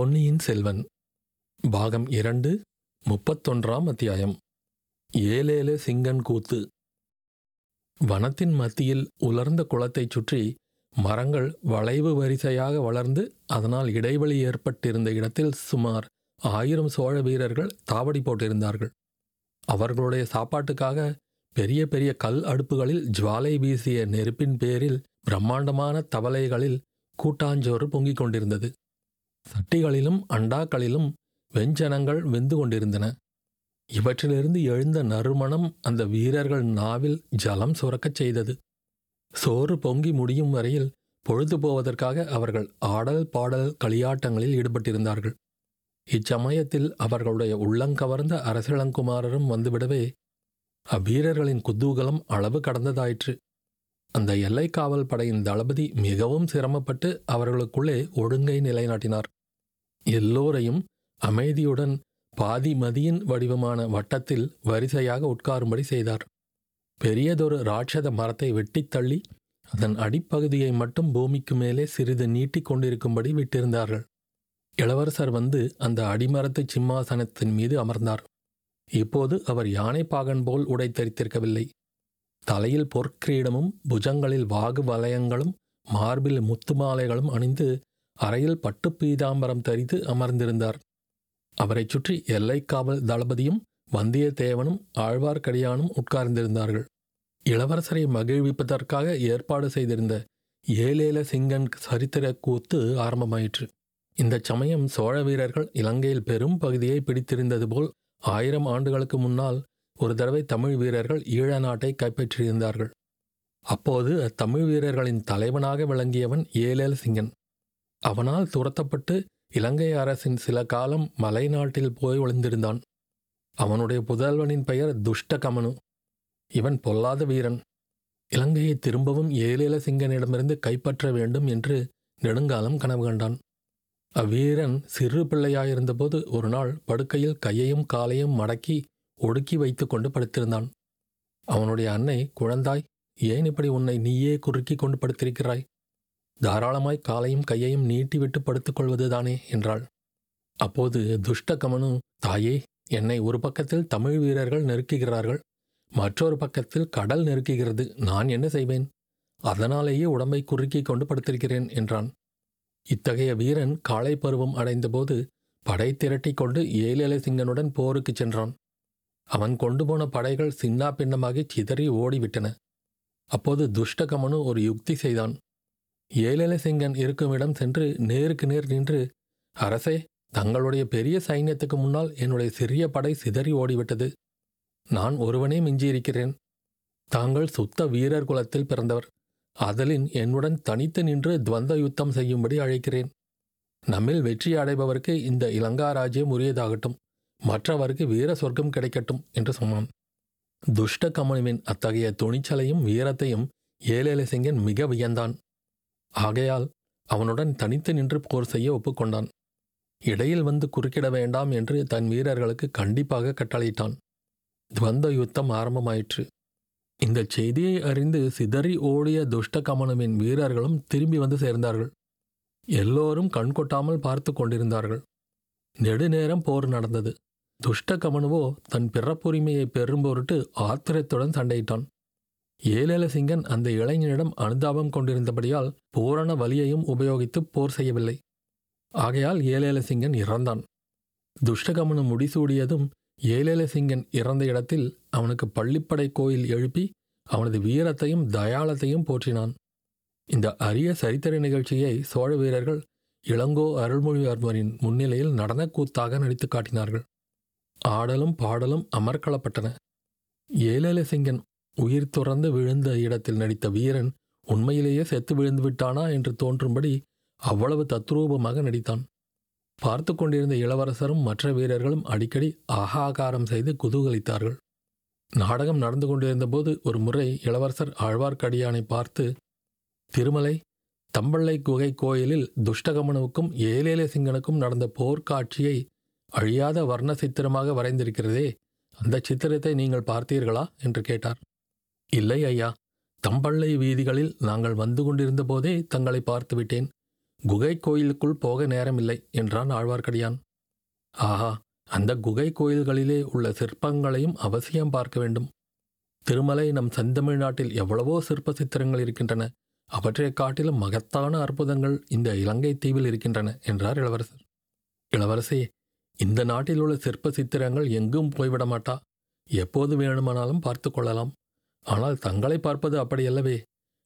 பொன்னியின் செல்வன் பாகம் இரண்டு முப்பத்தொன்றாம் அத்தியாயம். ஏலேல சிங்கன் கூத்து. வனத்தின் மத்தியில் உலர்ந்த குளத்தைச் சுற்றி மரங்கள் வளைவு வரிசையாக வளர்ந்து அதனால் இடைவெளி ஏற்பட்டிருந்த இடத்தில் சுமார் ஆயிரம் சோழ வீரர்கள் தாவடி போட்டிருந்தார்கள். அவர்களுடைய சாப்பாட்டுக்காக பெரிய பெரிய கல் அடுப்புகளில் ஜுவாலை வீசிய நெருப்பின் பேரில் பிரம்மாண்டமான தவளைகளில் கூட்டாஞ்சோறு பொங்கிக் கொண்டிருந்தது. சட்டிகளிலும் அண்டாக்களிலும் வெஞ்சனங்கள் வெந்து கொண்டிருந்தன. இவற்றிலிருந்து எழுந்த நறுமணம் அந்த வீரர்கள் நாவில் ஜலம் சுரக்கச் செய்தது. சோறு பொங்கி முடியும் வரையில் பொழுது போவதற்காக அவர்கள் ஆடல் பாடல் களியாட்டங்களில் ஈடுபட்டிருந்தார்கள். இச்சமயத்தில் அவர்களுடைய உள்ளங்கவர்ந்த அரசிளங்குமாரரும் வந்துவிடவே அவ்வீரர்களின் குதூகலம் அளவு கடந்ததாயிற்று. அந்த எல்லை காவல் படையின் தளபதி மிகவும் சிரமப்பட்டு அவர்களுக்குள்ளே ஒழுங்கை நிலைநாட்டினார். எல்லோரையும் அமைதியுடன் பாதி மதியின் வடிவமான வட்டத்தில் வரிசையாக உட்காரும்படி செய்தார். பெரியதொரு ராட்சத மரத்தை வெட்டித் தள்ளி அதன் அடிப்பகுதியை மட்டும் பூமிக்கு மேலே சிறிது நீட்டிக் கொண்டிருக்கும்படி விட்டிருந்தார்கள். இளவரசர் வந்து அந்த அடிமரத்து சிம்மாசனத்தின் மீது அமர்ந்தார். இப்போது அவர் யானைப்பாகன் போல் உடை தரித்திருக்கவில்லை தலையில் பொற்கிரீடமும் புஜங்களில் வாகு வலயங்களும் மார்பில் முத்துமாலைகளும் அணிந்து அறையில் பட்டு பீதாம்பரம் தரித்து அமர்ந்திருந்தார். அவரைச் சுற்றி எல்லைக்காவல் தளபதியும் வந்தியத்தேவனும் ஆழ்வார்க்கடியானும் உட்கார்ந்திருந்தார்கள். இளவரசரை மகிழ்விப்பதற்காக ஏற்பாடு செய்திருந்த ஏலேல சிங்கன் சரித்திர கூத்து ஆரம்பமாயிற்று. இந்த சமயம் சோழ வீரர்கள் இலங்கையில் பெரும் பகுதியை பிடித்திருந்தது போல் ஆயிரம் ஆண்டுகளுக்கு முன்னால் ஒரு தடவை தமிழ் வீரர்கள் ஈழ நாட்டை கைப்பற்றியிருந்தார்கள். அப்போது அத்தமிழ் வீரர்களின் தலைவனாக விளங்கியவன் ஏலேல் சிங்கன். அவனால் துரத்தப்பட்டு இலங்கை அரசின் சில காலம் மலைநாட்டில் போய் ஒளிந்திருந்தான். அவனுடைய புதல்வனின் பெயர் துஷ்டகமனு. இவன் பொல்லாத வீரன். இலங்கையை திரும்பவும் ஏலேல சிங்கனிடமிருந்து கைப்பற்ற வேண்டும் என்று நெடுங்காலம் கனவு கண்டான். அவ்வீரன் சிறு பிள்ளையாயிருந்தபோது ஒரு நாள் படுக்கையில் கையையும் காலையும் மடக்கி ஒடுக்கி வைத்துக்கொண்டு படுத்திருந்தான். அவனுடைய அன்னை குழந்தாய் ஏன் இப்படி உன்னை நீயே குறுக்கி கொண்டு படுத்திருக்கிறாய்? தாராளமாய் காலையும் கையையும் நீட்டிவிட்டு படுத்துக்கொள்வதுதானே என்றாள். அப்போது துஷ்டகமனு தாயே என்னை ஒரு பக்கத்தில் தமிழ் வீரர்கள் நெருக்குகிறார்கள் மற்றொரு பக்கத்தில் கடல் நெருக்குகிறது நான் என்ன செய்வேன்? அதனாலேயே உடம்பை குறுக்கிக் கொண்டு படுத்திருக்கிறேன் என்றான். இத்தகைய வீரன் காளை பருவம் அடைந்தபோது படை திரட்டி கொண்டு ஏலேல சிங்கனுடன் போருக்குச் சென்றான். அவன் கொண்டு போன படைகள் சின்னா பின்னமாகி சிதறி ஓடிவிட்டன. அப்போது துஷ்டகமனு ஒரு யுக்தி செய்தான். ஏலலசிங்கன் இருக்குமிடம் சென்று நேருக்கு நேர் நின்று அரசே தங்களுடைய பெரிய சைன்யத்துக்கு முன்னால் என்னுடைய சிறிய படை சிதறி ஓடிவிட்டது. நான் ஒருவனே மிஞ்சியிருக்கிறேன். தாங்கள் சுத்த வீரர் குலத்தில் பிறந்தவர். அதலின் என்னுடன் தனித்து நின்று துவந்த யுத்தம் செய்யும்படி அழைக்கிறேன். நம்மில் வெற்றி அடைபவருக்கு இந்த இலங்கா ராஜ்யம் உரியதாகட்டும். மற்றவருக்கு வீர சொர்க்கம் கிடைக்கட்டும் என்று சொன்னான். துஷ்ட கமனுவின் அத்தகைய துணிச்சலையும் வீரத்தையும் ஏலேலசிங்கன் மிக வியந்தான். ஆகையால் அவனுடன் தனித்து நின்று போர் செய்ய ஒப்புக்கொண்டான். இடையில் வந்து குறுக்கிட வேண்டாம் என்று தன் வீரர்களுக்கு கண்டிப்பாக கட்டளையிட்டான். துவந்த யுத்தம் ஆரம்பமாயிற்று. இந்த செய்தியை அறிந்து சிதறி ஓடிய துஷ்ட கமனுவின் வீரர்களும் திரும்பி வந்து சேர்ந்தார்கள். எல்லோரும் கண்கொட்டாமல் பார்த்து கொண்டிருந்தார்கள். நெடுநேரம் போர் நடந்தது. துஷ்ட கமனுவோ தன் பிறப்புரிமையை பெறும் பொருட்டு ஆத்திரத்துடன் சண்டையிட்டான். ஏலேலசிங்கன் அந்த இளைஞனிடம் அனுதாபம் கொண்டிருந்தபடியால் பூரண வலியையும் உபயோகித்து போர் செய்யவில்லை. ஆகையால் ஏலேலசிங்கன் இறந்தான். துஷ்டகமனு முடிசூடியதும் ஏலேலசிங்கன் இறந்த இடத்தில் அவனுக்கு பள்ளிப்படை கோயில் எழுப்பி அவனது வீரத்தையும் தயாளத்தையும் போற்றினான். இந்த அரிய சரித்திர நிகழ்ச்சியை சோழ வீரர்கள் இளங்கோ அருள்மொழிவர்மரின் முன்னிலையில் நடனக்கூத்தாக நடித்து காட்டினார்கள். ஆடலும் பாடலும் அமர்க்களப்பட்டன. ஏலலசிங்கன் உயிர் துறந்து விழுந்த இடத்தில் நடித்த வீரன் உண்மையிலேயே செத்து விழுந்து விட்டானா என்று தோன்றும்படி அவ்வளவு தத்ரூபமாக நடித்தான். பார்த்து கொண்டிருந்த இளவரசரும் மற்ற வீரர்களும் அடிக்கடி ஆகாகாரம் செய்து குதூகலித்தார்கள். நாடகம் நடந்து கொண்டிருந்தபோது ஒரு முறை இளவரசர் ஆழ்வார்க்கடியானை பார்த்து திருமலை தம்பள்ளை குகை கோயிலில் துஷ்டகமனுவுக்கும் ஏலேலசிங்கனுக்கும் நடந்த போர்க்காட்சியை அழியாத வர்ண சித்திரமாக வரைந்திருக்கிறதே அந்த சித்திரத்தை நீங்கள் பார்த்தீர்களா? என்று கேட்டார். இல்லை ஐயா தம்பள்ளை வீதிகளில் நாங்கள் வந்து கொண்டிருந்த போதே தங்களை பார்த்துவிட்டேன் குகை கோயிலுக்குள் போக நேரமில்லை என்றான் ஆழ்வார்க்கடியான். ஆஹா அந்த குகை கோயில்களிலே உள்ள சிற்பங்களையும் அவசியம் பார்க்க வேண்டும். திருமலை நம் செந்தமிழ்நாட்டில் எவ்வளவோ சிற்ப சித்திரங்கள் இருக்கின்றன. அவற்றைக் காட்டிலும் மகத்தான அற்புதங்கள் இந்த இலங்கை தீவில் இருக்கின்றன என்றார் இளவரசர். இளவரசே இந்த நாட்டில் உள்ள சிற்ப சித்திரங்கள் எங்கும் போய்விட மாட்டா எப்போது வேணுமானாலும் பார்த்து கொள்ளலாம். ஆனால் தங்களை பார்ப்பது அப்படியல்லவே.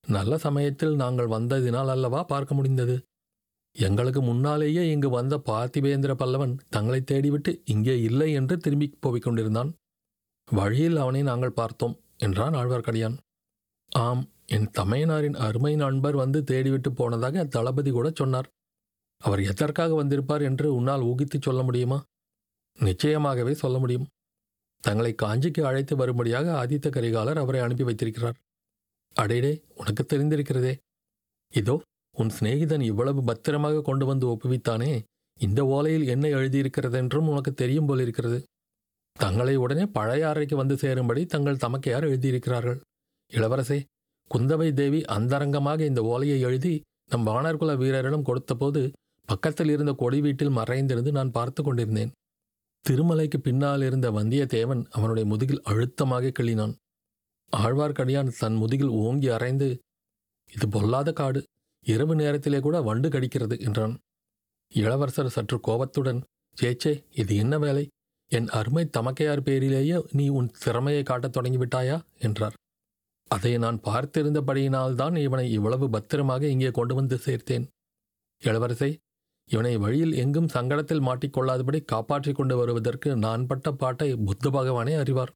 நல்ல சமயத்தில் நாங்கள் வந்ததினால் அல்லவா பார்க்க முடிந்தது? எங்களுக்கு முன்னாலேயே இங்கு வந்த பார்த்திபேந்திர பல்லவன் தங்களை தேடிவிட்டு இங்கே இல்லை என்று திரும்பி போய்க் கொண்டிருந்தான். வழியில் அவனை நாங்கள் பார்த்தோம் என்றான் ஆழ்வார்க்கடியான். ஆம் என் தமையனாரின் அருமை நண்பர் வந்து தேடிவிட்டு போனதாக தளபதி கூட சொன்னார். அவர் எதற்காக வந்திருப்பார் என்று உன்னால் ஊகித்துச் சொல்ல முடியுமா? நிச்சயமாகவே சொல்ல முடியும். தங்களை காஞ்சிக்கு அழைத்து வரும்படியாக ஆதித்த கரிகாலர் அவரை அனுப்பி வைத்திருக்கிறார். அடேடே உனக்கு தெரிந்திருக்கிறதே. இதோ உன் சிநேகிதன் இவ்வளவு பத்திரமாக கொண்டு வந்து ஒப்புவித்தானே இந்த ஓலையில் என்ன எழுதியிருக்கிறதென்றும் உனக்கு தெரியும் போலிருக்கிறது. தங்களை உடனே பழைய அறைக்கு வந்து சேரும்படி தங்கள் தமக்கையார் எழுதியிருக்கிறார்கள். இளவரசே குந்தவை தேவி அந்தரங்கமாக இந்த ஓலையை எழுதி நம் வானர்குல வீரரிடம் கொடுத்தபோது பக்கத்தில் இருந்த கொடி வீட்டில் மறைந்திருந்து நான் பார்த்து கொண்டிருந்தேன். திருமலைக்கு பின்னால் இருந்த வந்தியத்தேவன் அவனுடைய முதுகில் அழுத்தமாக கிள்ளினான். ஆழ்வார்க்கடியான் தன் முதுகில் ஓங்கி அரைந்து இது பொல்லாத காடு இரவு நேரத்திலே கூட வண்டு கடிக்கிறது என்றான். இளவரசர் சற்று கோபத்துடன் சேச்சே இது என்ன வேலை? என் அருமை தமக்கையார் பேரிலேயே நீ உன் திறமையை காட்டத் தொடங்கிவிட்டாயா? என்றார். அதை நான் பார்த்திருந்தபடியினால்தான் இவனை இவ்வளவு பத்திரமாக இங்கே கொண்டு வந்து சேர்த்தேன். இளவரசை இவனை வழியில் எங்கும் சங்கடத்தில் மாட்டிக்கொள்ளாதபடி காப்பாற்றிக் கொண்டு வருவதற்கு நான் பட்ட பாட்டை புத்த பகவானே அறிவார்.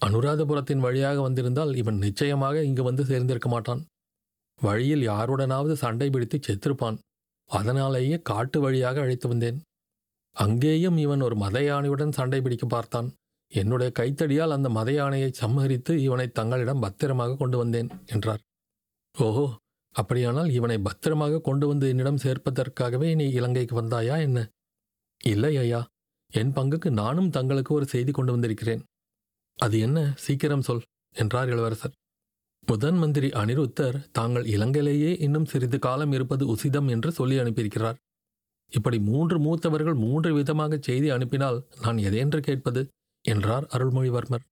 அனுராதபுரத்தின் வழியாக வந்திருந்தால் இவன் நிச்சயமாக இங்கு வந்து சேர்ந்திருக்க மாட்டான். வழியில் யாருடனாவது சண்டை பிடித்து செத்திருப்பான். அதனாலேயே காட்டு வழியாக அழைத்து வந்தேன். அங்கேயும் இவன் ஒரு மத யானையுடன் சண்டை பிடிக்க பார்த்தான். என்னுடைய கைத்தடியால் அந்த மத யானையை சம்மரித்து இவனை தங்களிடம் பத்திரமாக கொண்டு வந்தேன் என்றார். ஓஹோ அப்படியானால் இவனை பத்திரமாக கொண்டு வந்து என்னிடம் சேர்ப்பதற்காகவே நீ இலங்கைக்கு வந்தாயா என்ன? இல்லை ஐயா. என் பங்குக்கு நானும் தங்களுக்கு ஒரு செய்தி கொண்டு வந்திருக்கிறேன். அது என்ன? சீக்கிரம் சொல் என்றார் இளவரசர். முதன் மந்திரி அனிருத்தர் தாங்கள் இலங்கையிலேயே இன்னும் சிறிது காலம் இருப்பது உசிதம் என்று சொல்லி அனுப்பியிருக்கிறார். இப்படி மூன்று மூத்தவர்கள் மூன்று விதமாக செய்தி அனுப்பினால் நான் எதென்று கேட்பது? என்றார் அருள்மொழிவர்மர்.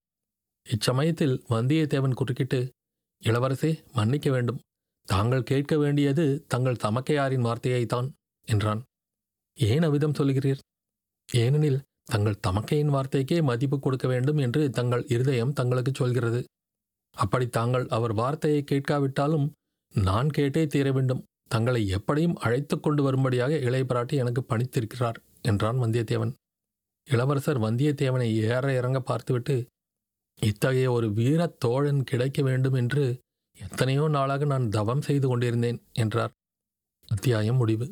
இச்சமயத்தில் வந்தியத்தேவன் குறுக்கிட்டு இளவரசே மன்னிக்க வேண்டும். தாங்கள் கேட்க வேண்டியது தங்கள் தமக்கையாரின் வார்த்தையைத்தான் என்றான். ஏன் அவ்விதம் சொல்கிறீர் ஏனெனில் தங்கள் தமக்கையின் வார்த்தைக்கே மதிப்பு கொடுக்க வேண்டும் என்று தங்கள் இருதயம் தங்களுக்கு சொல்கிறது. அப்படி தாங்கள் அவர் வார்த்தையை கேட்காவிட்டாலும் நான் கேட்டே தீர வேண்டும். தங்களை எப்படியும் அழைத்து கொண்டு வரும்படியாக இளைய பிராட்டி எனக்கு பணித்திருக்கிறார் என்றான் வந்தியத்தேவன். இளவரசர் வந்தியத்தேவனை ஏற இறங்க பார்த்துவிட்டு இத்தகைய ஒரு வீரத் தோழன் கிடைக்க வேண்டும் என்று எத்தனையோ நாளாக நான் தவம் செய்து கொண்டிருந்தேன் என்றார். அத்தியாயம் முடிவு.